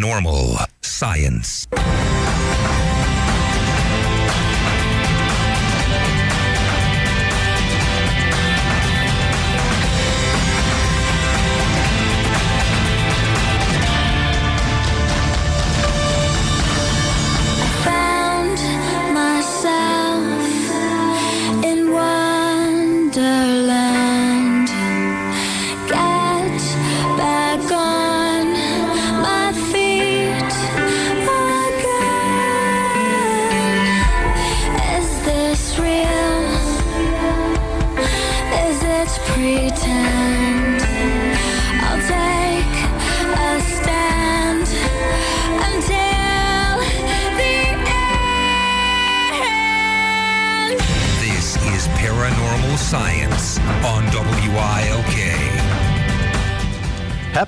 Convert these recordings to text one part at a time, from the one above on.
Paranormal Science.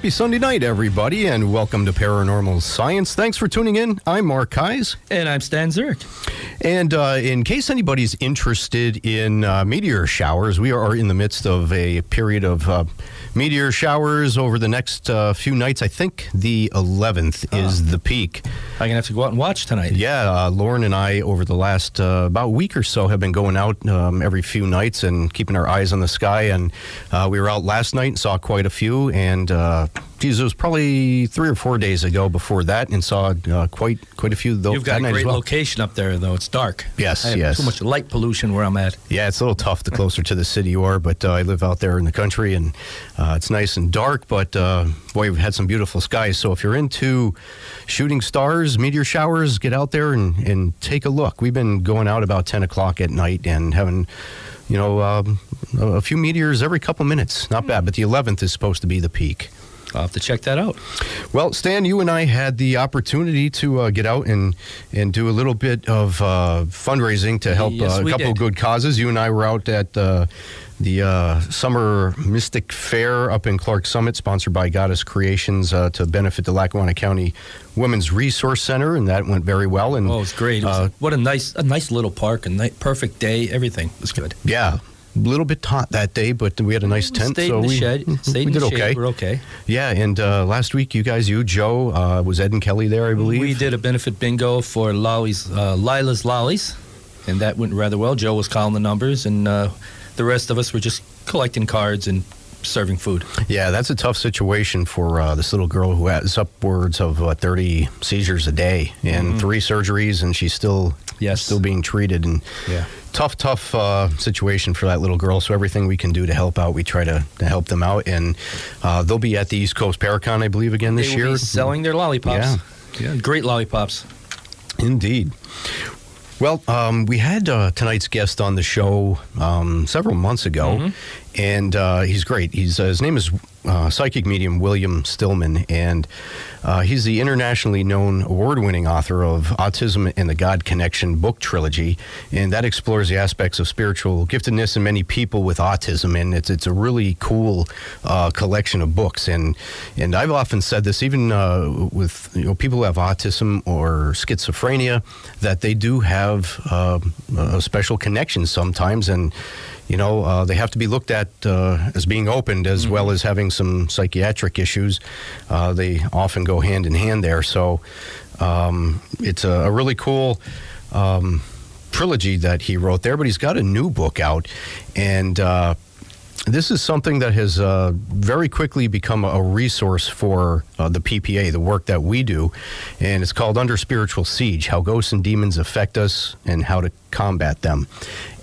Happy Sunday night, everybody, and welcome to Paranormal Science. Thanks for tuning in. I'm Mark Kies. And I'm Stan Zurich. And uh, in case anybody's interested in uh, meteor showers, we are in the midst of a period of uh, meteor showers over the next uh, few nights. I think the 11th is the peak. I'm gonna have to go out and watch tonight. Yeah, uh, Lauren and I, over the last uh, about week or so, have been going out um, every few nights and keeping our eyes on the sky. And uh, we were out last night and saw quite a few. And uh, geez, it was probably three or four days ago before that, and saw uh, quite quite a few. Though You've got a great well. location up there, though. It's dark. Yes, I have yes. Too much light pollution where I'm at. Yeah, it's a little tough the closer to the city you are, but uh, I live out there in the country and uh, it's nice and dark, but uh, boy, we've had some beautiful skies. So if you're into shooting stars, meteor showers, get out there and, and take a look. We've been going out about 10 o'clock at night and having, you know, um, a a few meteors every couple minutes. Not bad, but the 11th is supposed to be the peak. I'll have to check that out. Well, Stan, you and I had the opportunity to uh, get out and, and do a little bit of uh, fundraising to help Yes, uh, a couple of good causes. You and I were out at uh, the uh, Summer Mystic Fair up in Clarks Summit, sponsored by Goddess Creations uh, to benefit the Lackawanna County Women's Resource Center, and that went very well. And Oh, it's great. It was- uh, what a nice, a nice little park. A ni- perfect day. Everything was good. yeah, little bit hot that day, but we had a nice tent, Stayed so in the we, shed. Stayed we did shade. okay. We're okay. Yeah, and uh, last week you guys, you Joe, uh, was Ed and Kelly there, I believe. We did a benefit bingo for Lolly's, uh, Lila's Lollies, and that went rather well. Joe was calling the numbers, and uh, the rest of us were just collecting cards and serving food. Yeah, that's a tough situation for uh, this little girl who has upwards of uh, 30 seizures a day and three surgeries, and she's still Mm-hmm. Yes. still being treated. And Yeah. tough, tough uh, situation for that little girl. So everything we can do to help out, we try to, to help them out. And uh, they'll be at the East Coast Paracon, I believe, again this year. be selling their lollipops. Yeah. great lollipops. Indeed. Well, um, we had uh, tonight's guest on the show um, several months ago, and uh, he's great. He's uh, his name is uh, psychic medium William Stillman, and uh, he's the internationally known award-winning author of Autism and the God Connection book trilogy, and that explores the aspects of spiritual giftedness in many people with autism, and it's it's a really cool uh, collection of books. and And I've often said this, even uh, with you know people who have autism or schizophrenia, that they do have a special connection sometimes, and you know uh, they have to be looked at uh, as being opened as well as having some psychiatric issues. Uh, they often go hand in hand there. So. Um, it's a, a really cool um, trilogy that he wrote there, but he's got a new book out, and uh, this is something that has uh, very quickly become a resource for uh, the PPA, the work that we do. And it's called Under Spiritual Siege How Ghosts and Demons Affect Us and How to Combat Them.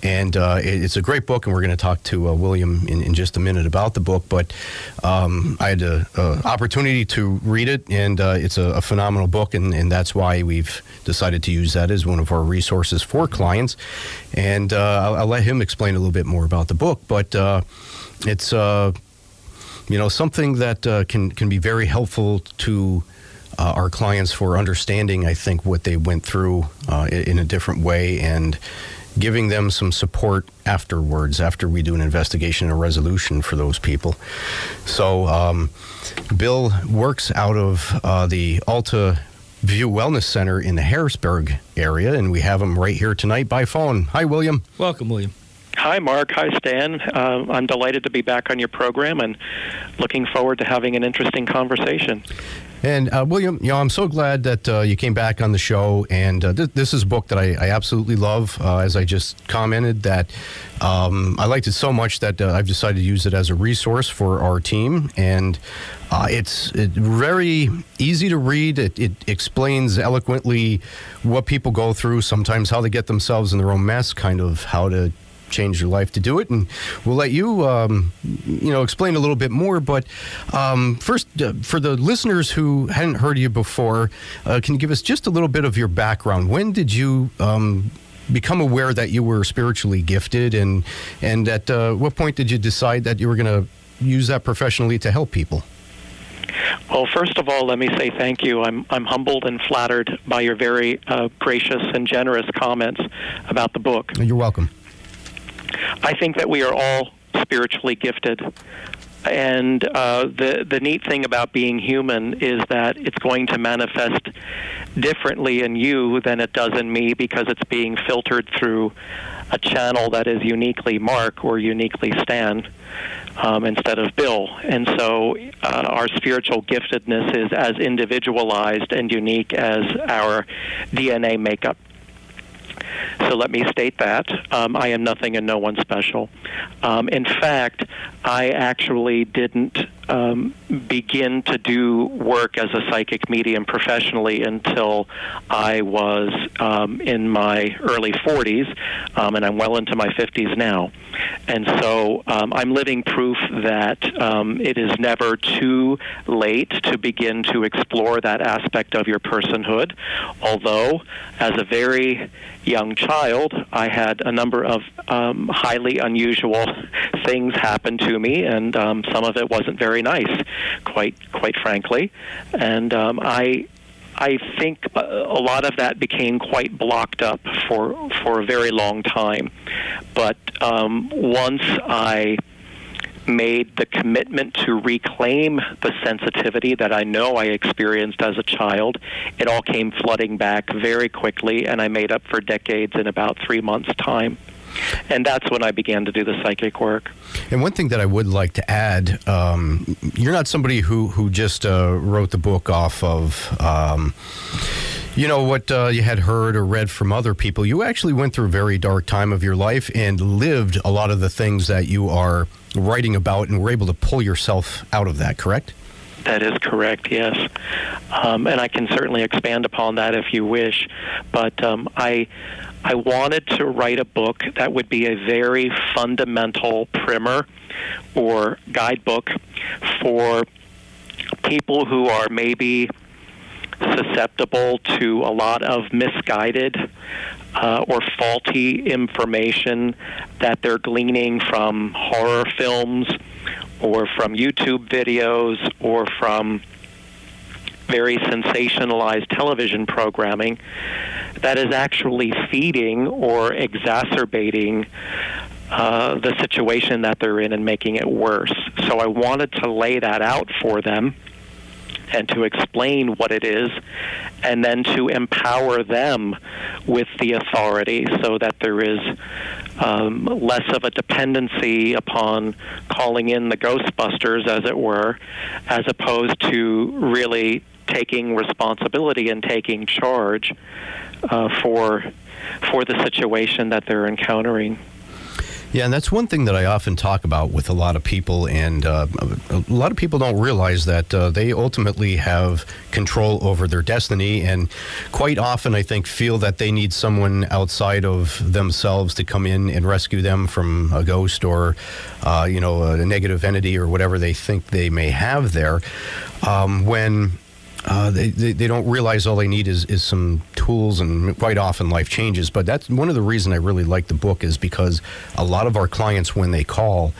And uh, it- it's a great book, and we're going to talk to uh, William in, in just a minute about the book. But um, I had an opportunity to read it, and uh, it's a, a phenomenal book, and, and that's why we've decided to use that as one of our resources for clients. And uh, I'll, I'll let him explain a little bit more about the book. But uh, it's you know something that uh, can can be very helpful to uh, our clients for understanding. I think what they went through uh, i- in a different way and giving them some support afterwards after we do an investigation and a resolution for those people. So um, Bill works out of uh, the Alta. View Wellness Center in the Harrisburg area, and we have him right here tonight by phone. Hi, William. Welcome, William. Hi, Mark. Hi, Stan. Uh, I'm delighted to be back on your program and looking forward to having an interesting conversation. And uh, William, you know, I'm so glad that uh, you came back on the show. And uh, th- this is a book that I, I absolutely love. Uh, as I just commented, that um, I liked it so much that uh, I've decided to use it as a resource for our team. And uh, it's it, very easy to read. It, it explains eloquently what people go through, sometimes how they get themselves in their own mess, kind of how to change your life to do it. And we'll let you, um, you know, explain a little bit more. But um, first, uh, for the listeners who hadn't heard you before, uh, can you give us just a little bit of your background? When did you um, become aware that you were spiritually gifted, and and at uh, what point did you decide that you were going to use that professionally to help people? Well, first of all, let me say thank you. I'm, I'm humbled and flattered by your very uh, gracious and generous comments about the book. You're welcome. I think that we are all spiritually gifted. And uh, the the neat thing about being human is that it's going to manifest differently in you than it does in me because it's being filtered through a channel that is uniquely Mark or uniquely Stan um, instead of Bill. And so uh, our spiritual giftedness is as individualized and unique as our DNA makeup. So let me state that. Um, I am nothing and no one special. Um, in fact, I actually didn't um, begin to do work as a psychic medium professionally until I was um, in my early 40s, um, and I'm well into my 50s now. And so um, I'm living proof that it is never too late to begin to explore that aspect of your personhood. Although, as a very young child, I had a number of um, highly unusual things happen to me, and um, some of it wasn't very nice, quite quite frankly. And um, I I think a, a lot of that became quite blocked up for for a very long time. But um, once I made the commitment to reclaim the sensitivity that I know I experienced as a child, it all came flooding back very quickly, and I made up for decades in about three months' time. And that's when I began to do the psychic work. And one thing that I would like to add, um, you're not somebody who who just uh, wrote the book off of. Um, you know what uh, you had heard or read from other people. You actually went through a very dark time of your life and lived a lot of the things that you are writing about, and were able to pull yourself out of that. Correct? That is correct, yes. Um, and I can certainly expand upon that if you wish. But um, I, I wanted to write a book that would be a very fundamental primer or guidebook for people who are maybe susceptible to a lot of misguided uh, or faulty information that they're gleaning from horror films or from YouTube videos or from very sensationalized television programming that is actually feeding or exacerbating uh, the situation that they're in and making it worse. So I wanted to lay that out for them and to explain what it is, and then to empower them with the authority so that there is um, less of a dependency upon calling in the Ghostbusters, as it were, as opposed to really taking responsibility and taking charge uh, for for the situation that they're encountering. Yeah, and that's one thing that I often talk about with a lot of people, and uh, a lot of people don't realize that uh, they ultimately have control over their destiny, and quite often, I think, feel that they need someone outside of themselves to come in and rescue them from a ghost or, uh, you know, a negative entity or whatever they think they may have there. Um, when uh, they, they, they don't realize all they need is, is some tools and quite often life changes. But that's one of the reasons i really like the book is because a lot of our clients when they call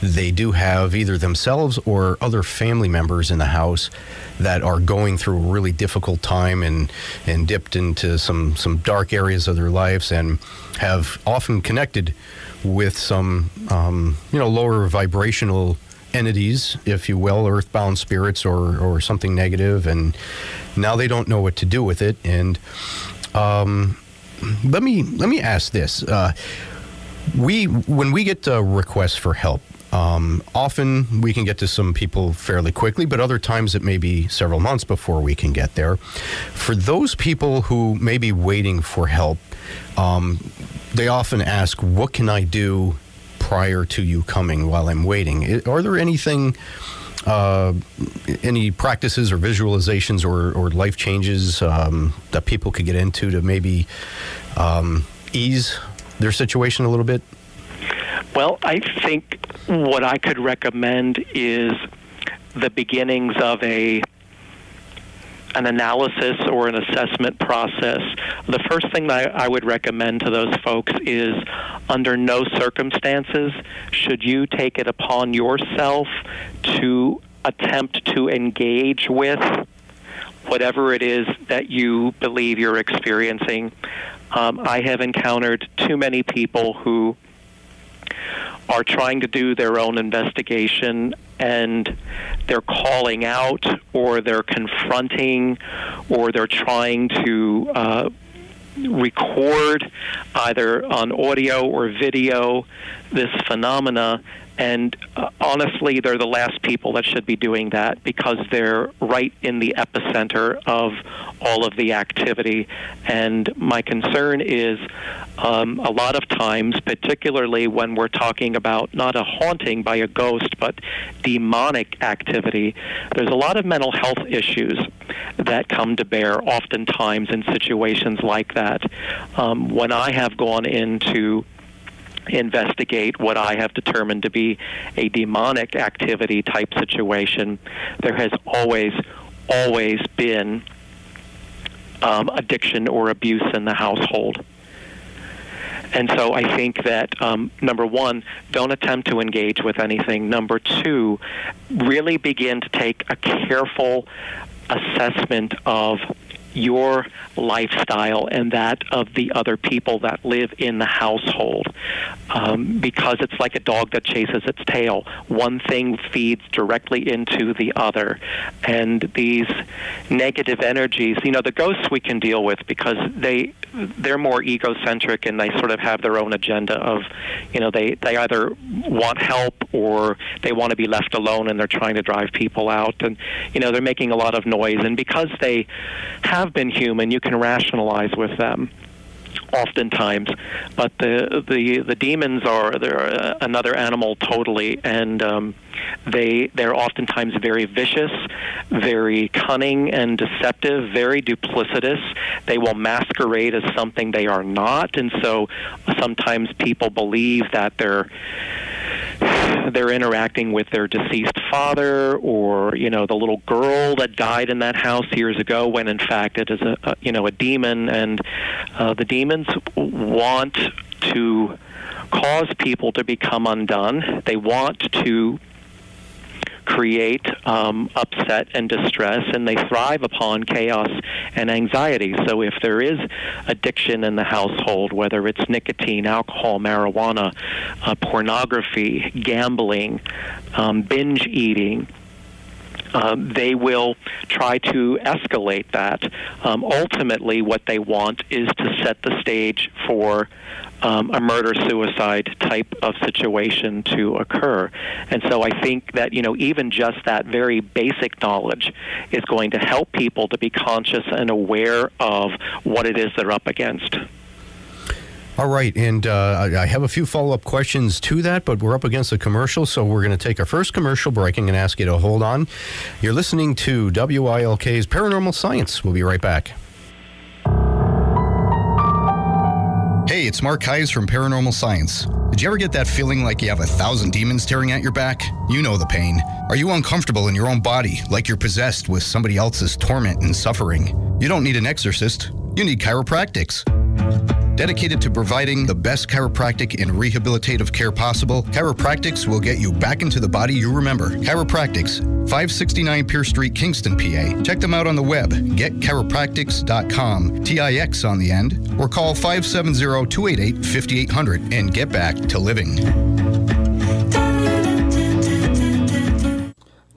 they do have either themselves or other family members in the house that are going through a really difficult time and and dipped into some some dark areas of their lives and have often connected with some um, you know lower vibrational entities, if you will, earthbound spirits or, or something negative, and now they don't know what to do with it. And um, let me let me ask this: uh, we when we get requests for help. Um, often we can get to some people fairly quickly, but other times it may be several months before we can get there. For those people who may be waiting for help, um, they often ask, What can I do prior to you coming while I'm waiting. Are there anything, uh, any practices or visualizations or, or life changes um, that people could get into to maybe um, ease their situation a little bit? Well, I think what I could recommend is the beginnings of a an analysis or an assessment process. The first thing that I, I would recommend to those folks is under no circumstances should you take it upon yourself to attempt to engage with whatever it is that you believe you're experiencing. Um, I have encountered too many people who are trying to do their own investigation and they're calling out or they're confronting or they're trying to uh, record either on audio or video this phenomena and uh, honestly they're the last people that should be doing that because they're right in the epicenter of all of the activity. And my concern is um, a lot of times particularly when we're talking about not a haunting by a ghost but demonic activity there's a lot of mental health issues that come to bear oftentimes in situations like that. Um, when I have gone into investigate what I have determined to be a demonic activity type situation, there has always, always been um, addiction or abuse in the household. And so I think that um, number one, don't attempt to engage with anything. Number two, really begin to take a careful assessment of your lifestyle and that of the other people that live in the household um, because it's like a dog that chases its tail. One thing feeds directly into the other. And these negative energies, you know, the ghosts we can deal with because they they're more egocentric and they sort of have their own agenda of, you know, they, they either want help or they want to be left alone and they're trying to drive people out. And, you know, they're making a lot of noise. And because they have been human, you can rationalize with them oftentimes but the the the demons are they're another animal totally and um they they're oftentimes very vicious very cunning and deceptive very duplicitous. They will masquerade as something they are not and so sometimes people believe that they're they're interacting with their deceased father or you know the little girl that died in that house years ago when in fact it is a, a you know a demon. And uh, the demons want to cause people to become undone. They want to create um, upset and distress, and they thrive upon chaos and anxiety. So, if there is addiction in the household, whether it's nicotine, alcohol, marijuana, uh, pornography, gambling, um, binge eating, um, they will try to escalate that. Um, ultimately, what they want is to set the stage for um, a murder suicide type of situation to occur. And so I think that, you know, even just that very basic knowledge is going to help people to be conscious and aware of what it is they're up against. All right, and uh, I have a few follow up questions to that, but we're up against a commercial, so we're going to take our first commercial break and ask you to hold on. You're listening to WILK's Paranormal Science. We'll be right back. Hey, it's Mark Hayes from Paranormal Science. Did you ever get that feeling like you have a thousand demons tearing at your back? You know the pain. Are you uncomfortable in your own body, like you're possessed with somebody else's torment and suffering? You don't need an exorcist, you need Chiropractix. Dedicated to providing the best chiropractic and rehabilitative care possible, Chiropractix will get you back into the body you remember. Chiropractix, 569 Pierce Street, Kingston, PA. Check them out on the web, getchiropractix.com, TIX on the end, or call 570 288 5800 and get back to living.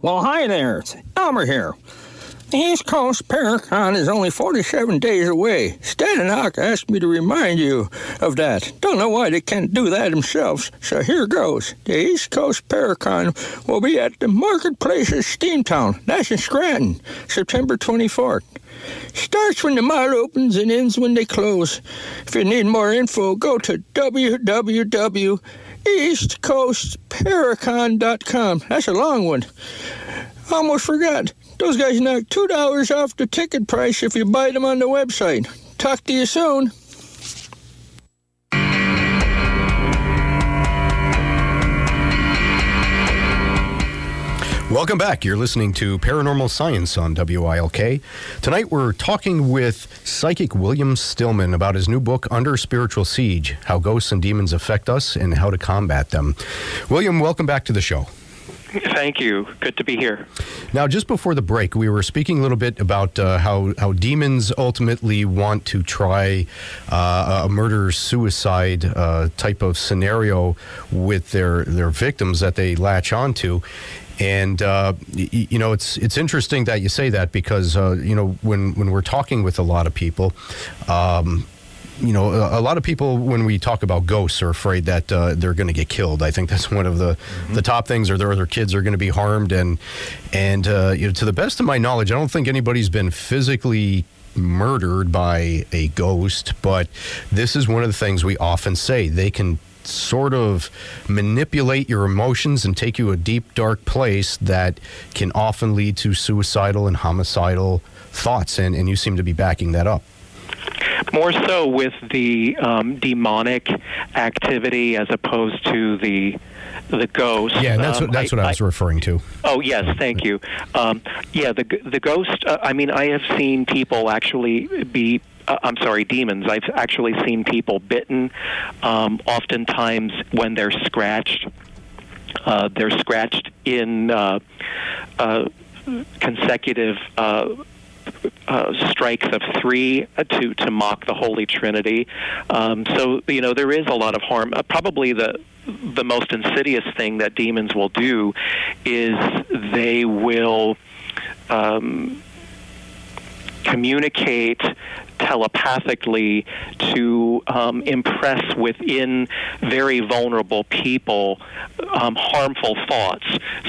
Well, hi there. Elmer here. The East Coast Paracon is only 47 days away. Stadenock asked me to remind you of that. Don't know why they can't do that themselves, so here goes. The East Coast Paracon will be at the Marketplace of Steamtown. That's in Scranton, September 24th. Starts when the mall opens and ends when they close. If you need more info, go to www.eastcoastparacon.com. That's a long one. Almost forgot. Those guys knock two dollars off the ticket price if you buy them on the website. Talk to you soon. Welcome back. You're listening to Paranormal Science on WILK. Tonight we're talking with psychic William Stillman about his new book, Under Spiritual Siege How Ghosts and Demons Affect Us and How to Combat Them. William, welcome back to the show. Thank you. Good to be here. Now, just before the break, we were speaking a little bit about uh, how, how demons ultimately want to try uh, a murder suicide uh, type of scenario with their, their victims that they latch onto. And uh, you know, it's it's interesting that you say that because uh, you know when when we're talking with a lot of people, um, you know, a, a lot of people when we talk about ghosts are afraid that uh, they're going to get killed. I think that's one of the the top things, or their other kids are going to be harmed. And and uh, you know, to the best of my knowledge, I don't think anybody's been physically murdered by a ghost, but this is one of the things we often say. They can sort of manipulate your emotions and take you a deep dark place that can often lead to suicidal and homicidal thoughts and, and you seem to be backing that up More so with the um, demonic activity as opposed to the the ghost. yeah that's Um, what that's what I, was referring to Oh yes, thank you. Um, yeah, the the ghost. Uh, I mean, I have seen people actually be. Uh, I'm sorry, demons. I've actually seen people bitten. Um, oftentimes, when they're scratched, uh, they're scratched in uh, uh, consecutive. Uh, strikes of three uh, to to mock the Holy Trinity. Um, so you know there is a lot of harm. Uh, probably the the most insidious thing that demons will do is they will um, communicate telepathically to um, impress within very vulnerable people um, harmful thoughts.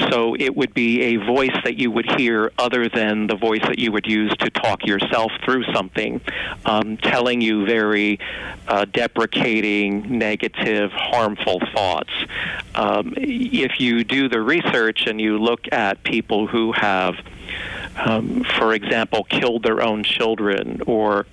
So it would be a voice that you would hear other than the voice that you would use to talk yourself through something, um, telling you very uh, deprecating, negative, harmful thoughts. Um, if you do the research and you look at people who have um, for example, killed their own children or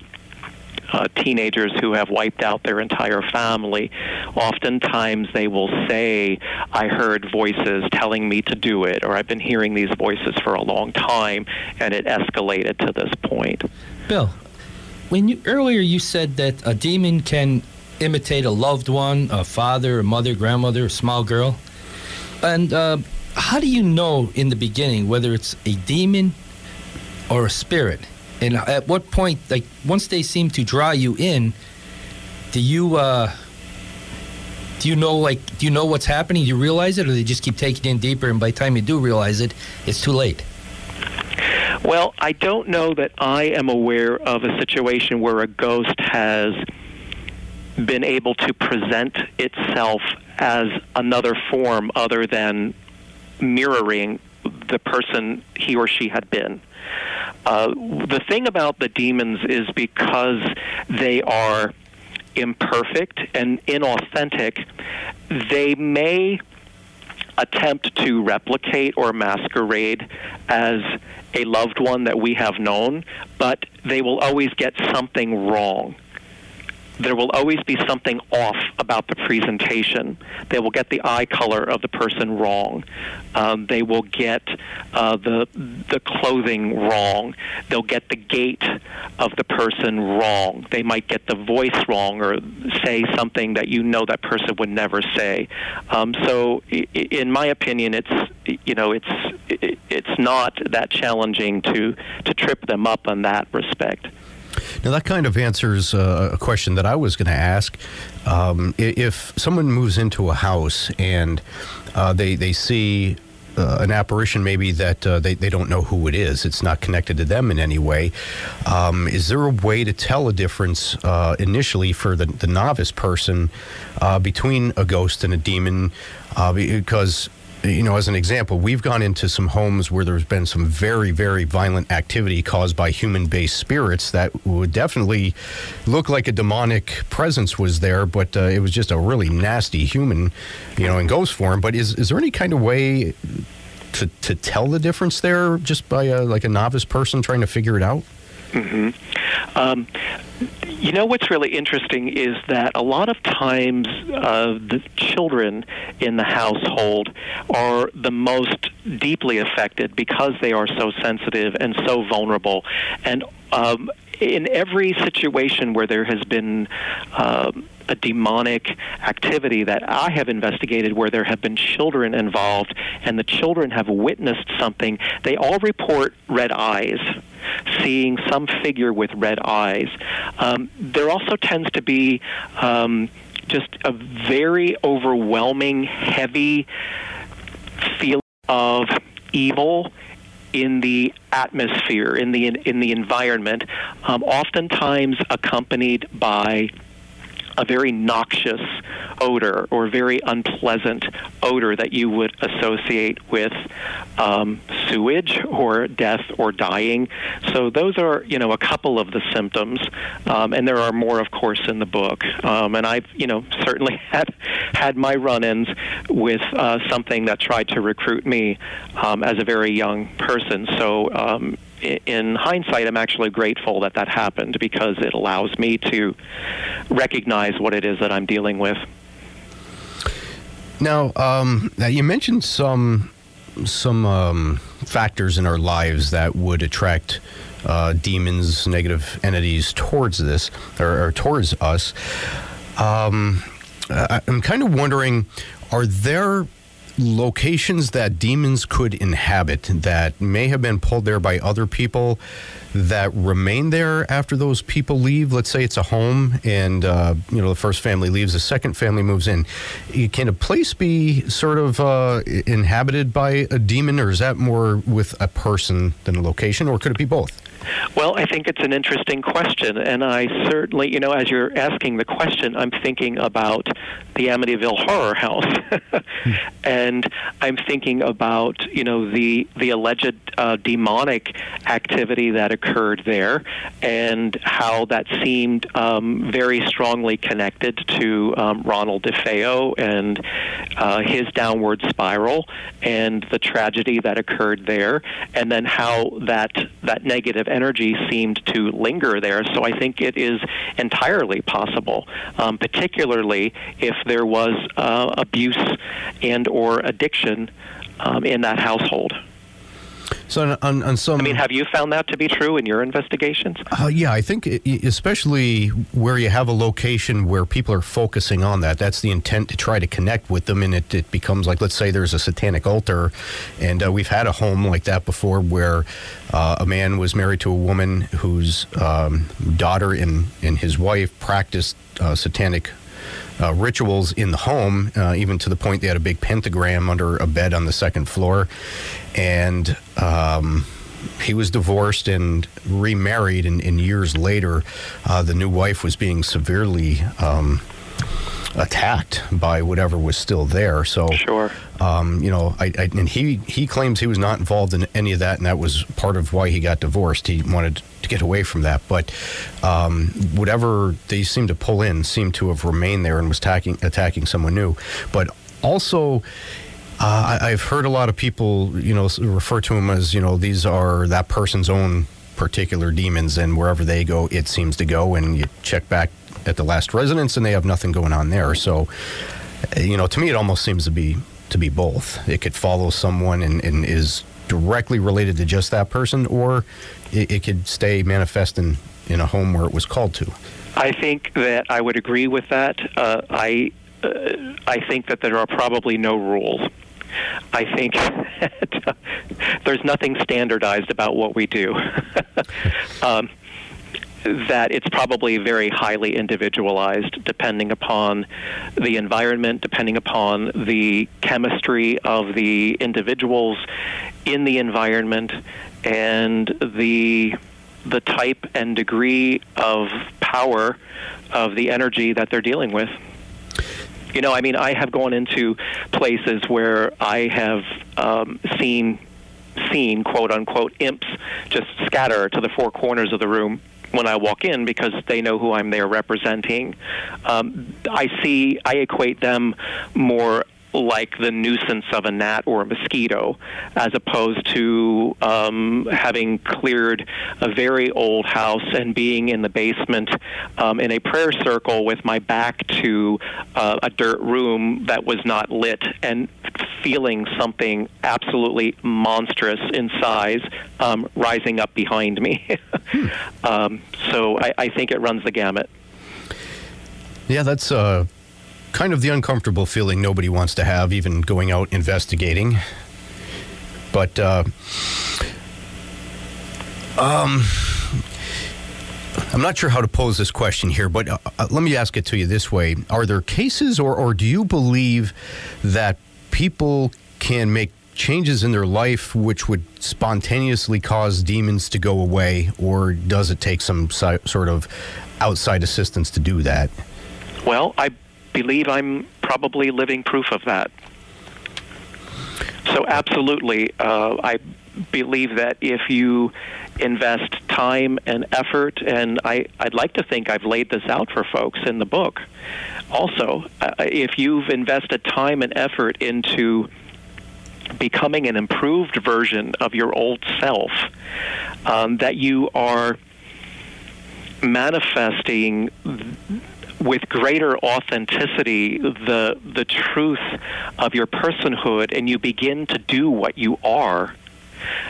uh, teenagers who have wiped out their entire family. Oftentimes they will say, I heard voices telling me to do it, or I've been hearing these voices for a long time, and it escalated to this point. Bill, when you earlier you said that a demon can imitate a loved one, a father, a mother, grandmother, a small girl, and uh, how do you know in the beginning whether it's a demon or a spirit? And at what point, like once they seem to draw you in, do you uh, do you know like do you know what's happening? Do you realize it, or they just keep taking in deeper? And by the time you do realize it, it's too late. Well, I don't know that I am aware of a situation where a ghost has been able to present itself as another form other than mirroring the person he or she had been. Uh, the thing about the demons is because they are imperfect and inauthentic, they may attempt to replicate or masquerade as a loved one that we have known, but they will always get something wrong there will always be something off about the presentation. They will get the eye color of the person wrong. Um, they will get uh, the the clothing wrong. They'll get the gait of the person wrong. They might get the voice wrong or say something that you know that person would never say. Um, so, in my opinion, it's you know it's it's not that challenging to to trip them up on that respect. Now, that kind of answers uh, a question that I was going to ask. Um, if someone moves into a house and uh, they, they see uh, an apparition, maybe that uh, they, they don't know who it is, it's not connected to them in any way, um, is there a way to tell a difference uh, initially for the, the novice person uh, between a ghost and a demon? Uh, because you know, as an example, we've gone into some homes where there's been some very, very violent activity caused by human based spirits that would definitely look like a demonic presence was there, but uh, it was just a really nasty human, you know, in ghost form. But is, is there any kind of way to, to tell the difference there just by a, like a novice person trying to figure it out? Um, you know what's really interesting is that a lot of times uh, the children in the household are the most deeply affected because they are so sensitive and so vulnerable. And um, in every situation where there has been um a demonic activity that I have investigated where there have been children involved and the children have witnessed something, they all report red eyes, seeing some figure with red eyes. Um, there also tends to be um, just a very overwhelming, heavy feeling of evil in the atmosphere, in the in the environment, um, oftentimes accompanied by a very noxious odor or very unpleasant odor that you would associate with um, sewage or death or dying. So those are, you know, a couple of the symptoms, um, and there are more, of course, in the book. Um, and I've, you know, certainly had had my run-ins with uh, something that tried to recruit me um, as a very young person. So. In hindsight, I'm actually grateful that that happened because it allows me to recognize what it is that I'm dealing with. Now, um, now you mentioned some some um, factors in our lives that would attract uh, demons, negative entities towards this or, or towards us. Um, I, I'm kind of wondering: Are there locations that demons could inhabit that may have been pulled there by other people that remain there after those people leave? Let's say it's a home, and uh, you know the first family leaves, the second family moves in. Can a place be sort of uh, inhabited by a demon, or is that more with a person than a location, or could it be both? Well, I think it's an interesting question, and I certainly, you know, as you're asking the question, I'm thinking about the Amityville Horror House, and I'm thinking about, you know, the the alleged uh, demonic activity that occurred there, and how that seemed um, very strongly connected to um, Ronald DeFeo and uh, his downward spiral, and the tragedy that occurred there, and then how that that negative energy seemed to linger there. So I think it is entirely possible, um, particularly if there was uh, abuse and or addiction um, in that household. So on, on, on some, I mean, have you found that to be true in your investigations? Uh, yeah, I think especially where you have a location where people are focusing on that. That's the intent to try to connect with them, and it, it becomes like, let's say there's a satanic altar, and uh, we've had a home like that before where uh, a man was married to a woman whose um, daughter and, and his wife practiced uh, satanic uh, rituals in the home, uh, even to the point they had a big pentagram under a bed on the second floor. And um, he was divorced and remarried, and, and years later, uh, the new wife was being severely um, attacked by whatever was still there. So, Sure. um, you know, I, I, and he he claims he was not involved in any of that, and that was part of why he got divorced. He wanted to get away from that, but um, whatever they seemed to pull in seemed to have remained there and was attacking attacking someone new. But also. Uh, I, I've heard a lot of people, you know, refer to him as, you know, these are that person's own particular demons, and wherever they go, it seems to go. And you check back at the last residence, and they have nothing going on there. So, uh, you know, to me, it almost seems to be to be both. It could follow someone and, and is directly related to just that person, or it, it could stay manifesting in in a home where it was called to. I think that I would agree with that. Uh, I uh, I think that there are probably no rules. I think that there's nothing standardized about what we do. um, that it's probably very highly individualized depending upon the environment, depending upon the chemistry of the individuals in the environment, and the the type and degree of power of the energy that they're dealing with. You know, I mean, I have gone into places where I have um, seen seen quote unquote imps just scatter to the four corners of the room when I walk in because they know who I'm there representing. Um, I see, I equate them more like the nuisance of a gnat or a mosquito, as opposed to um, having cleared a very old house and being in the basement um, in a prayer circle with my back to uh, a dirt room that was not lit and feeling something absolutely monstrous in size um, rising up behind me. um, so I, I think it runs the gamut. Yeah, that's uh, kind of the uncomfortable feeling nobody wants to have, even going out investigating. But uh, um, I'm not sure how to pose this question here, but uh, uh, let me ask it to you this way: Are there cases, or, or do you believe that people can make changes in their life which would spontaneously cause demons to go away, or does it take some si- sort of outside assistance to do that? Well, I believe I'm probably living proof of that. So, absolutely, uh, I believe that if you invest time and effort, and I, I'd like to think I've laid this out for folks in the book. Also, uh, if you've invested time and effort into becoming an improved version of your old self, um, that you are manifesting with greater authenticity the the truth of your personhood and you begin to do what you are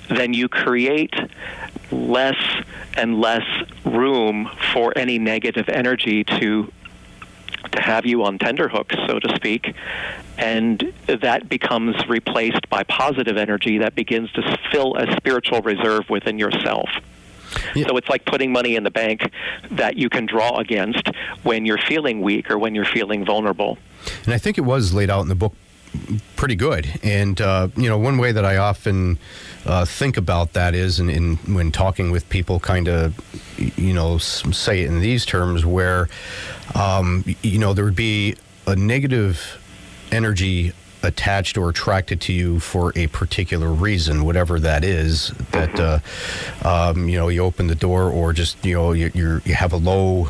then you create less and less room for any negative energy to to have you on tenderhooks, so to speak, and that becomes replaced by positive energy that begins to fill a spiritual reserve within yourself. Yeah. So it's like putting money in the bank that you can draw against when you're feeling weak or when you're feeling vulnerable. And I think it was laid out in the book pretty good. And, uh, you know, one way that I often uh, think about that is, in, in when talking with people, kind of, you know, say it in these terms where, um, you know, there would be a negative energy attached or attracted to you for a particular reason, whatever that is. That uh, um, you know, you open the door, or just you know, you, you have a low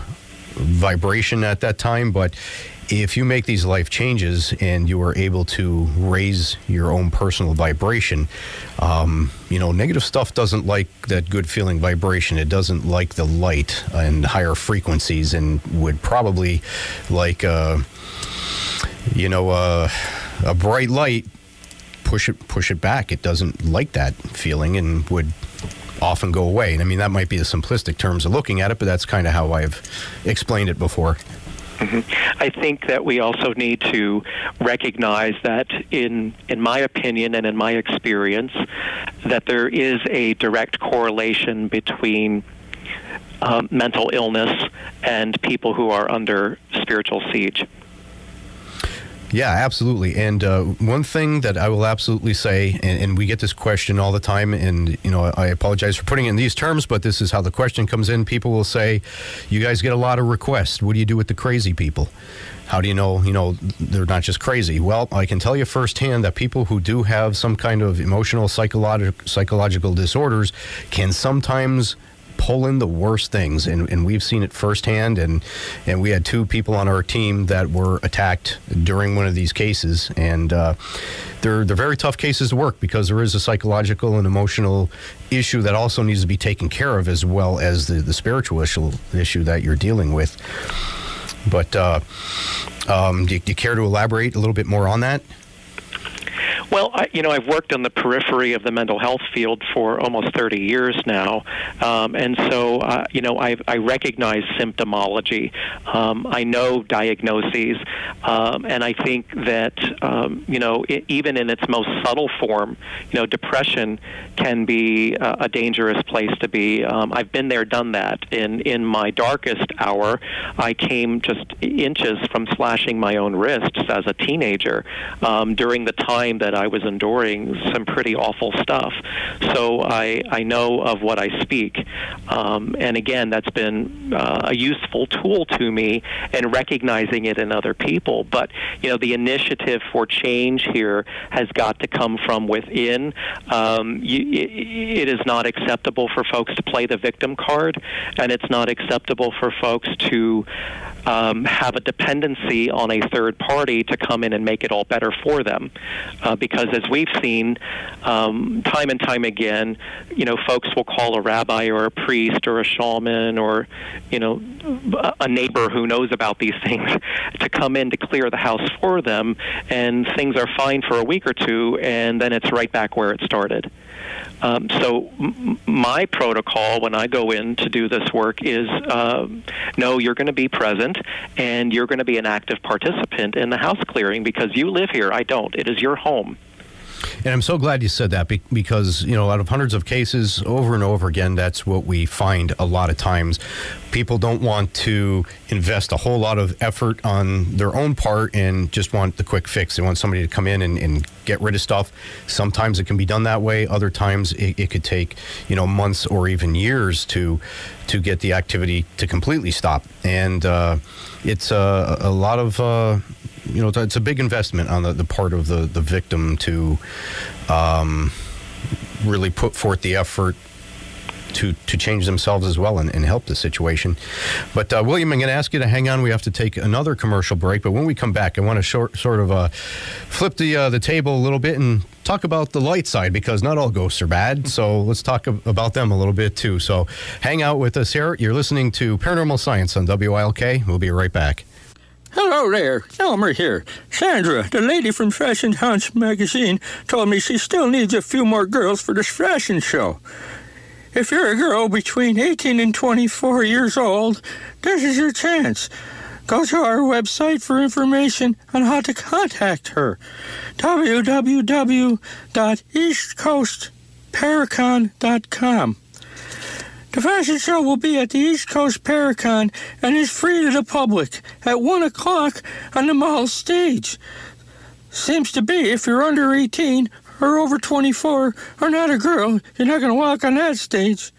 vibration at that time. But if you make these life changes and you are able to raise your own personal vibration, um, you know, negative stuff doesn't like that good feeling vibration. It doesn't like the light and higher frequencies, and would probably like, uh, you know, uh, a bright light push it push it back. It doesn't like that feeling and would often go away. And I mean that might be the simplistic terms of looking at it, but that's kind of how I've explained it before. I think that we also need to recognize that, in in my opinion and in my experience, that there is a direct correlation between um, mental illness and people who are under spiritual siege. Yeah, absolutely. And uh, one thing that I will absolutely say, and, and we get this question all the time, and you know, I apologize for putting it in these terms, but this is how the question comes in. People will say, "You guys get a lot of requests. What do you do with the crazy people?" How do you know, you know, they're not just crazy? Well, I can tell you firsthand that people who do have some kind of emotional, psychological, psychological disorders can sometimes pull in the worst things, and, and we've seen it firsthand. And and we had two people on our team that were attacked during one of these cases, and uh, they're they're very tough cases to work because there is a psychological and emotional issue that also needs to be taken care of as well as the the spiritual issue issue that you're dealing with. But uh, um, do, you, do you care to elaborate a little bit more on that? Well, I, you know, I've worked on the periphery of the mental health field for almost 30 years now, um, and so uh, you know, I, I recognize symptomology. Um, I know diagnoses, um, and I think that um, you know, i even in its most subtle form, you know, depression can be a, a dangerous place to be. Um, I've been there, done that. In in my darkest hour, I came just inches from slashing my own wrists as a teenager um, during the time that I was enduring some pretty awful stuff. So I, I know of what I speak. Um, and again, that's been uh, a useful tool to me in recognizing it in other people. But, you know, the initiative for change here has got to come from within. Um, you, it, it is not acceptable for folks to play the victim card, and it's not acceptable for folks to um, have a dependency on a third party to come in and make it all better for them. Uh, because as we've seen um, time and time again, you know, folks will call a rabbi or a priest or a shaman or, you know, a neighbor who knows about these things to come in to clear the house for them, and things are fine for a week or two, and then it's right back where it started. Um, so m- my protocol when I go in to do this work is uh, no, you're going to be present and you're going to be an active participant in the house clearing because you live here. I don't. It is your home. And I'm so glad you said that because, you know, out of hundreds of cases over and over again, that's what we find a lot of times. People don't want to invest a whole lot of effort on their own part and just want the quick fix. They want somebody to come in and, and get rid of stuff. Sometimes it can be done that way. Other times it, it could take, you know, months or even years to to get the activity to completely stop. And uh, it's uh, a lot of uh, you know, it's a big investment on the, the part of the, the victim to um, really put forth the effort to, to change themselves as well and, and help the situation. But uh, William, I'm going to ask you to hang on. We have to take another commercial break. But when we come back, I want to short, sort of uh, flip the uh, the table a little bit and talk about the light side because not all ghosts are bad. So let's talk about them a little bit too. So hang out with us here. You're listening to Paranormal Science on WILK. We'll be right back. Hello there, Elmer here. Sandra, the lady from Fashion Hunch magazine, told me she still needs a few more girls for this fashion show. If you're a girl between 18 and 24 years old, this is your chance. Go to our website for information on how to contact her. www.eastcoastparacon.com. The fashion show will be at the East Coast Paracon and is free to the public at 1 o'clock on the mall stage. Seems to be if you're under 18 or over 24 or not a girl, you're not going to walk on that stage.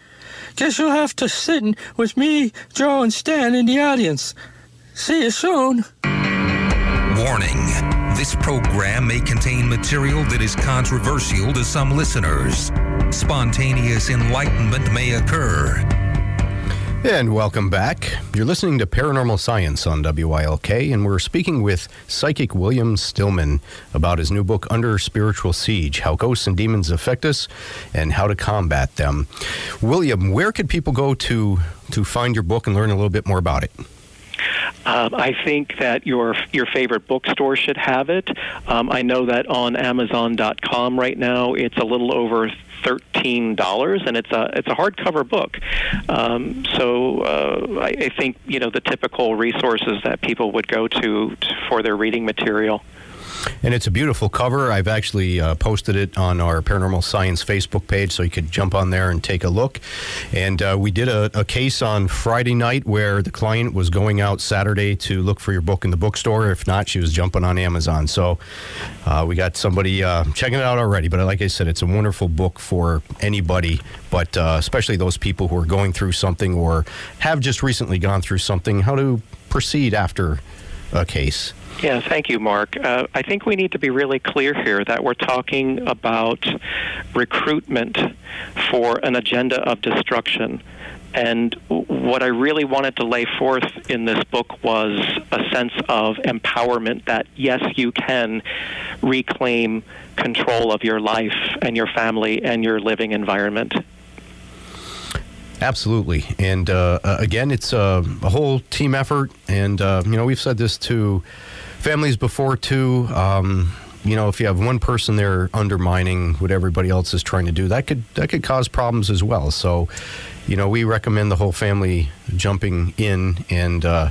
Guess you'll have to sit with me, Joe, and Stan in the audience. See you soon. Warning this program may contain material that is controversial to some listeners. Spontaneous enlightenment may occur. And welcome back. You're listening to Paranormal Science on WILK, and we're speaking with psychic William Stillman about his new book, Under Spiritual Siege How Ghosts and Demons Affect Us and How to Combat Them. William, where could people go to, to find your book and learn a little bit more about it? Um, I think that your your favorite bookstore should have it. Um, I know that on Amazon.com right now it's a little over thirteen dollars, and it's a it's a hardcover book. Um, so uh, I, I think you know the typical resources that people would go to, to for their reading material. And it's a beautiful cover. I've actually uh, posted it on our Paranormal Science Facebook page, so you could jump on there and take a look. And uh, we did a, a case on Friday night where the client was going out Saturday to look for your book in the bookstore. If not, she was jumping on Amazon. So uh, we got somebody uh, checking it out already. But like I said, it's a wonderful book for anybody, but uh, especially those people who are going through something or have just recently gone through something, how to proceed after a case. Yeah, thank you, Mark. Uh, I think we need to be really clear here that we're talking about recruitment for an agenda of destruction. And what I really wanted to lay forth in this book was a sense of empowerment that, yes, you can reclaim control of your life and your family and your living environment. Absolutely. And uh, again, it's a, a, whole team effort. And, uh, you know, we've said this to families before, too. Um, you know, if you have one person there undermining what everybody else is trying to do, that could that could cause problems as well. So, you know, we recommend the whole family jumping in and uh,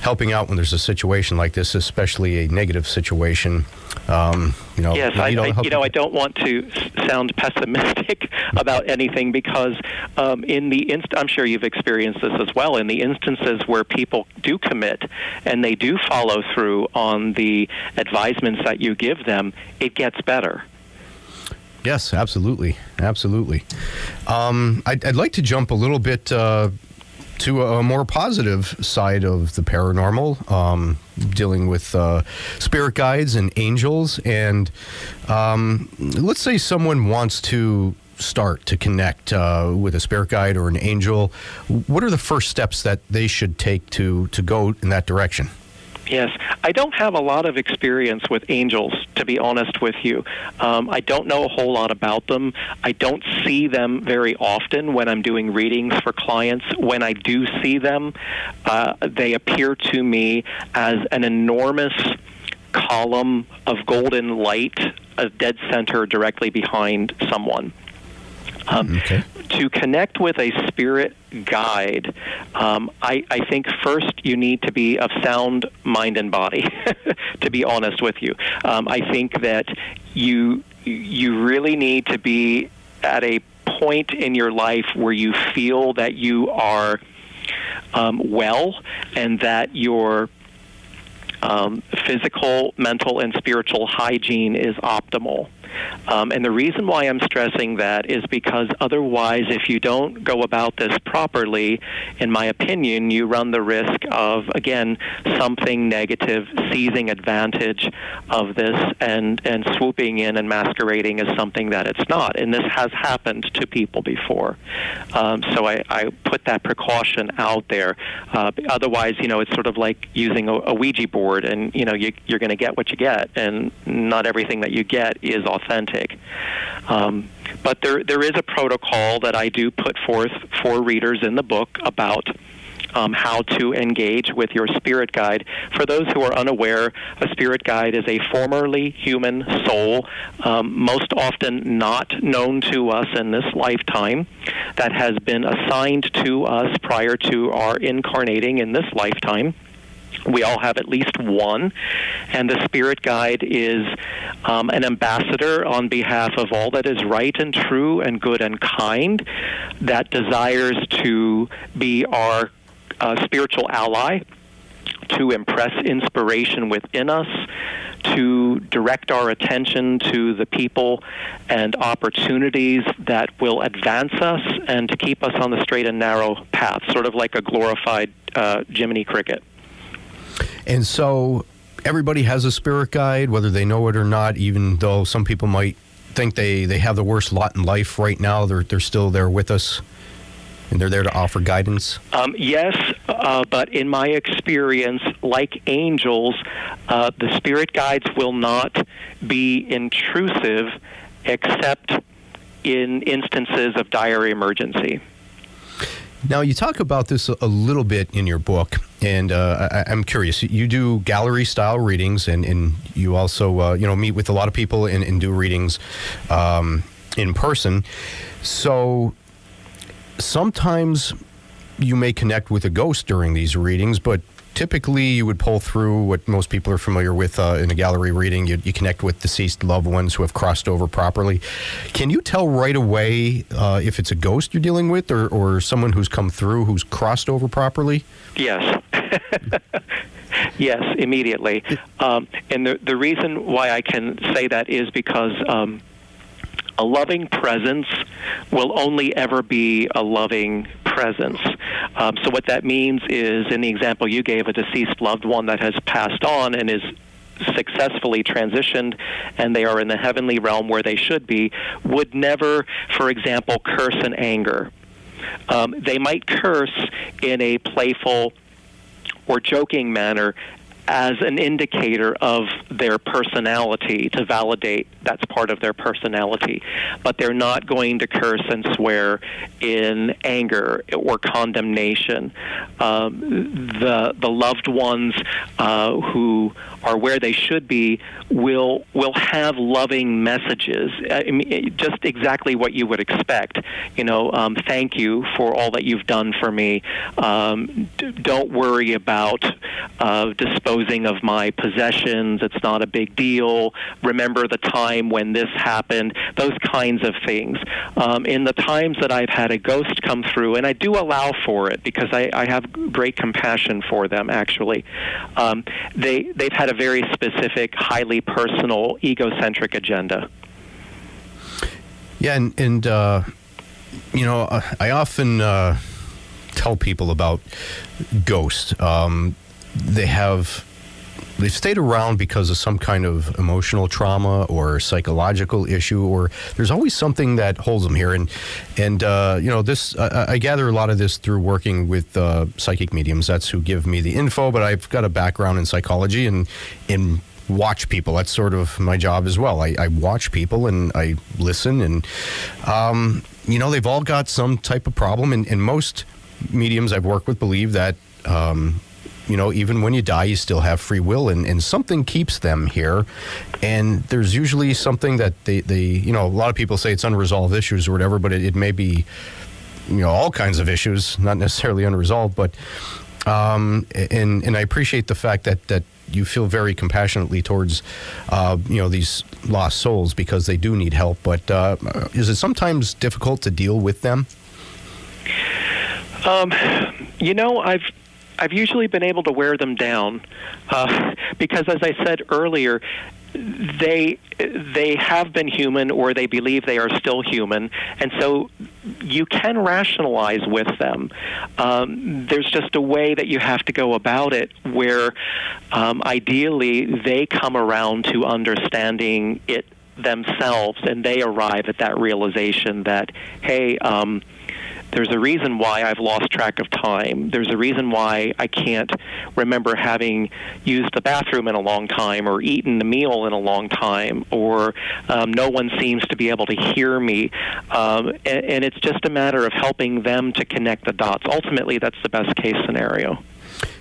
helping out when there's a situation like this, especially a negative situation. Um, you know, yes, you I, know, I, you know, I don't want to sound pessimistic about anything because um, in the inst- I'm sure you've experienced this as well. In the instances where people do commit and they do follow through on the advisements that you give them, it gets better. Yes, absolutely, absolutely. Um, I'd, I'd like to jump a little bit uh, to a more positive side of the paranormal, um, dealing with uh, spirit guides and angels. And um, let's say someone wants to start to connect uh, with a spirit guide or an angel. What are the first steps that they should take to to go in that direction? Yes, I don't have a lot of experience with angels, to be honest with you. Um, I don't know a whole lot about them. I don't see them very often when I'm doing readings for clients. When I do see them, uh, they appear to me as an enormous column of golden light, a dead center directly behind someone. Um, Okay. To connect with a spirit guide, um, I, I think first you need to be of sound mind and body. to be honest with you, um, I think that you you really need to be at a point in your life where you feel that you are um, well and that your um, physical, mental, and spiritual hygiene is optimal. Um, and the reason why I'm stressing that is because otherwise, if you don't go about this properly, in my opinion, you run the risk of, again, something negative seizing advantage of this and, and swooping in and masquerading as something that it's not. And this has happened to people before. Um, so I, I put that precaution out there. Uh, otherwise, you know, it's sort of like using a, a Ouija board, and, you know, you, you're going to get what you get, and not everything that you get is authentic. Um, but there, there is a protocol that I do put forth for readers in the book about um, how to engage with your spirit guide. For those who are unaware, a spirit guide is a formerly human soul, um, most often not known to us in this lifetime, that has been assigned to us prior to our incarnating in this lifetime. We all have at least one, and the spirit guide is um, an ambassador on behalf of all that is right and true and good and kind that desires to be our uh, spiritual ally, to impress inspiration within us, to direct our attention to the people and opportunities that will advance us and to keep us on the straight and narrow path, sort of like a glorified uh, Jiminy Cricket. And so everybody has a spirit guide, whether they know it or not, even though some people might think they, they have the worst lot in life right now, they're, they're still there with us and they're there to offer guidance. Um, yes, uh, but in my experience, like angels, uh, the spirit guides will not be intrusive except in instances of dire emergency. Now, you talk about this a, little bit in your book, and uh, I, I'm curious. You do gallery style readings, and, and you also uh, you know meet with a lot of people and, and do readings um, in person. So sometimes you may connect with a ghost during these readings, but typically you would pull through what most people are familiar with uh, in a gallery reading. You, you connect with deceased loved ones who have crossed over properly. Can you tell right away uh, if it's a ghost you're dealing with or, or someone who's come through who's crossed over properly? Yes. yes, immediately. Um, and the, the reason why I can say that is because um, a loving presence will only ever be a loving presence. Um, so, what that means is, in the example you gave, a deceased loved one that has passed on and is successfully transitioned and they are in the heavenly realm where they should be, would never, for example, curse in anger. Um, they might curse in a playful or joking manner as an indicator of their personality to validate that's part of their personality. But they're not going to curse and swear in anger or condemnation. Um, the the loved ones uh, who are where they should be will will have loving messages. I mean, just exactly what you would expect. You know, um, thank you for all that you've done for me. Um, d- don't worry about uh, disposing of my possessions. It's not a big deal. Remember the time when this happened. Those kinds of things. Um, in the times that I've had a ghost come through, and I do allow for it because I, I have great compassion for them. Actually, um, they they've had a very specific, highly personal, egocentric agenda. Yeah, and, and uh, you know, I often uh, tell people about ghosts. Um, they have they've stayed around because of some kind of emotional trauma or psychological issue, or there's always something that holds them here. And and uh, you know, this I, I gather a lot of this through working with uh, psychic mediums. That's who give me the info. But I've got a background in psychology and in watch people. That's sort of my job as well. I, I watch people and I listen, and um, you know, they've all got some type of problem, and, and most mediums I've worked with believe that. Um, you know, even when you die, you still have free will, and, and something keeps them here. And there's usually something that they, they, you know, a lot of people say it's unresolved issues or whatever, but it, it may be, you know, all kinds of issues, not necessarily unresolved. But, um, and and I appreciate the fact that that you feel very compassionately towards, uh, you know, these lost souls because they do need help. But uh, is it sometimes difficult to deal with them? Um, you know, I've I've usually been able to wear them down uh, because, as I said earlier, they they have been human or they believe they are still human, and so you can rationalize with them. Um, there's just a way that you have to go about it where, um, ideally, they come around to understanding it themselves, and they arrive at that realization that, hey. Um, there's a reason why I've lost track of time. There's a reason why I can't remember having used the bathroom in a long time or eaten a meal in a long time, or um, no one seems to be able to hear me. Um, and, and it's just a matter of helping them to connect the dots. Ultimately, that's the best case scenario.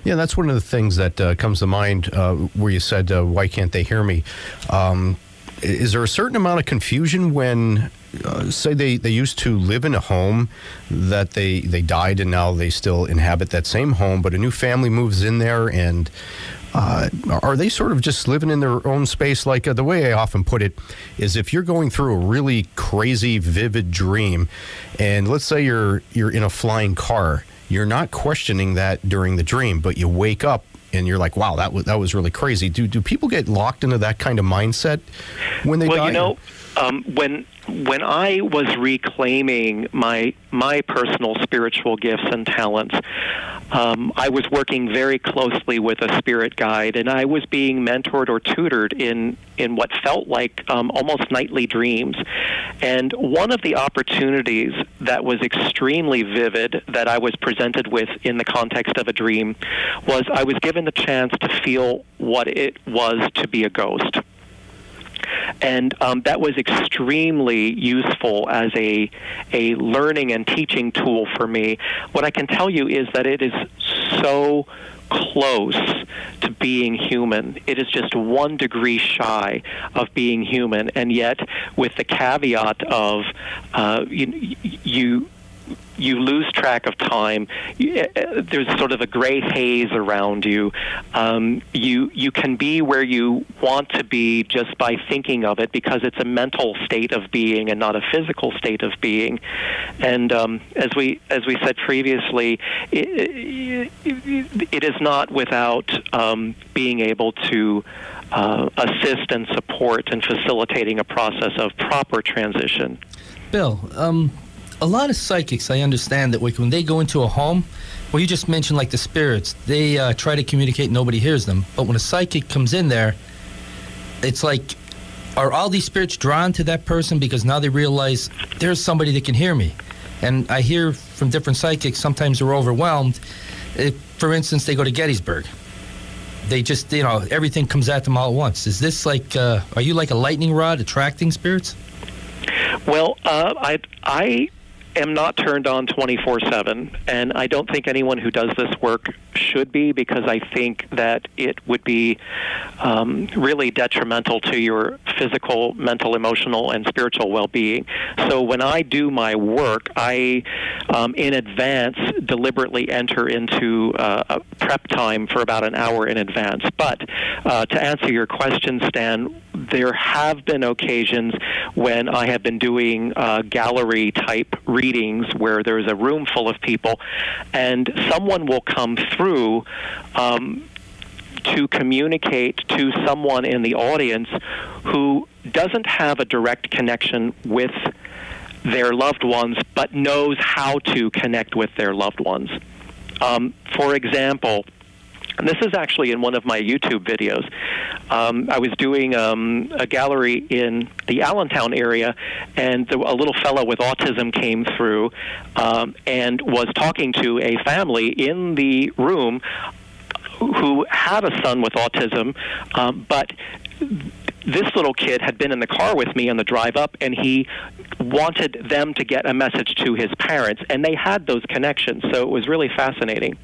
Yeah, that's one of the things that uh, comes to mind uh, where you said, uh, "Why can't they hear me?" Um, is there a certain amount of confusion when uh, say they, they used to live in a home that they, they died and now they still inhabit that same home, but a new family moves in there and uh, are they sort of just living in their own space? Like uh, the way I often put it is, if you're going through a really crazy, vivid dream, and let's say you're you're in a flying car, you're not questioning that during the dream, but you wake up and you're like, "Wow, that was that was really crazy." Do do people get locked into that kind of mindset when they well, die? you know, um, when when I was reclaiming my my personal spiritual gifts and talents, um, I was working very closely with a spirit guide, and I was being mentored or tutored in in what felt like um, almost nightly dreams. And one of the opportunities that was extremely vivid that I was presented with in the context of a dream was I was given the chance to feel what it was to be a ghost and um, that was extremely useful as a a learning and teaching tool for me. What I can tell you is that it is so close to being human. It is just one degree shy of being human, and yet with the caveat of uh, you, you you lose track of time. Uh, there's sort of a gray haze around you. Um, you you can be where you want to be just by thinking of it because it's a mental state of being and not a physical state of being. And um, as we as we said previously, it, it, it is not without um, being able to uh, assist and support and facilitating a process of proper transition. Bill, um, a lot of psychics, I understand that when they go into a home, well, you just mentioned like the spirits, they uh, try to communicate, nobody hears them. But when a psychic comes in there, it's like, are all these spirits drawn to that person because now they realize there's somebody that can hear me? And I hear from different psychics, sometimes they're overwhelmed. If, for instance, they go to Gettysburg. They just, you know, everything comes at them all at once. Is this like, uh, are you like a lightning rod attracting spirits? Well, uh, I I am not turned on 24/7 and I don't think anyone who does this work should be because I think that it would be um, really detrimental to your physical, mental, emotional and spiritual well-being. So when I do my work, I um, in advance deliberately enter into uh, a prep time for about an hour in advance. But uh, to answer your question, Stan, there have been occasions when I have been doing uh, gallery type readings where there's a room full of people and someone will come through. Um, to communicate to someone in the audience who doesn't have a direct connection with their loved ones, but knows how to connect with their loved ones. Um, for example, and this is actually in one of my YouTube videos. Um, I was doing um, a gallery in the Allentown area, and the, a little fellow with autism came through um, and was talking to a family in the room who had a son with autism, um, but this little kid had been in the car with me on the drive up and he wanted them to get a message to his parents and they had those connections so it was really fascinating.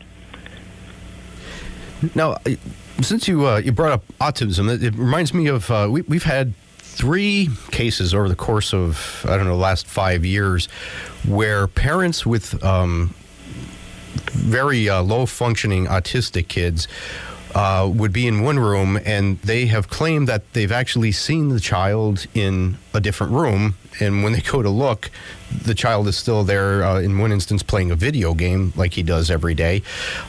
Now, uh, since you uh, you brought up autism, it, reminds me of uh, we, we've had three cases over the course of I don't know the last five years where parents with um, very uh, low functioning autistic kids. Uh, would be in one room, and they have claimed that they've actually seen the child in a different room. And when they go to look, the child is still there. Uh, in one instance, playing a video game like he does every day.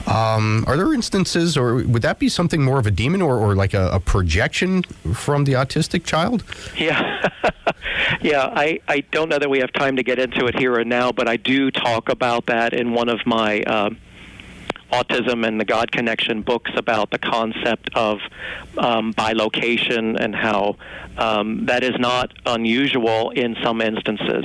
Um, are there instances, or would that be something more of a demon, or, or like a, a projection from the autistic child? Yeah, yeah. I, I don't know that we have time to get into it here and now, but I do talk about that in one of my uh, autism and the God connection books about the concept of um, bilocation and how um, that is not unusual in some instances.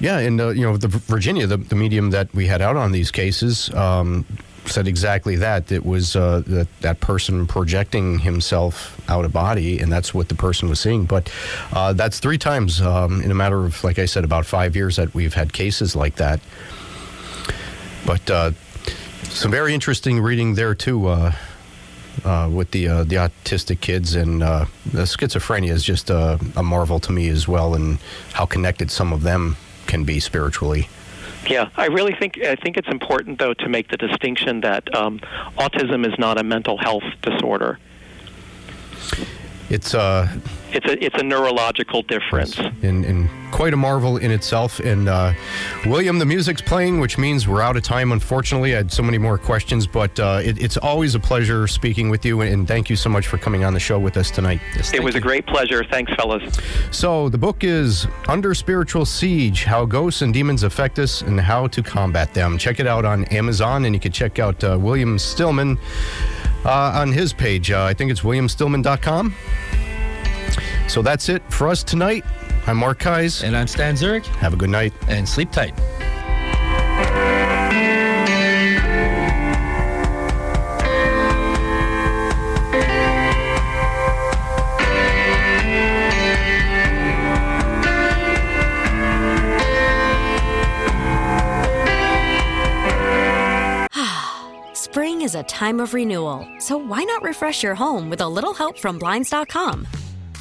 Yeah, and uh, you know, the Virginia, the, the medium that we had out on these cases, um, said exactly that. It was uh, that that person projecting himself out of body, and that's what the person was seeing. But uh, that's three times um, in a matter of, like I said, about five years that we've had cases like that. But uh, some very interesting reading there too. Uh, uh, with the uh, the autistic kids and uh, the schizophrenia is just uh, a marvel to me as well, and how connected some of them can be spiritually. Yeah, I really think I think it's important though to make the distinction that um, autism is not a mental health disorder. It's uh, It's a it's a neurological difference. and, and quite a marvel in itself. And uh, William, the music's playing, which means we're out of time. Unfortunately, I had so many more questions, but uh, it, it's always a pleasure speaking with you. And thank you so much for coming on the show with us tonight. It was a great pleasure. Thanks, fellas. So the book is Under Spiritual Siege: How Ghosts and Demons Affect Us and How to Combat Them. Check it out on Amazon, and you can check out uh, William Stillman uh, on his page. Uh, I think it's williamstillman.com. So that's it for us tonight. I'm Mark Kais. And I'm Stan Zurich. Have a good night. And sleep tight. Spring is a time of renewal, so why not refresh your home with a little help from Blinds.com?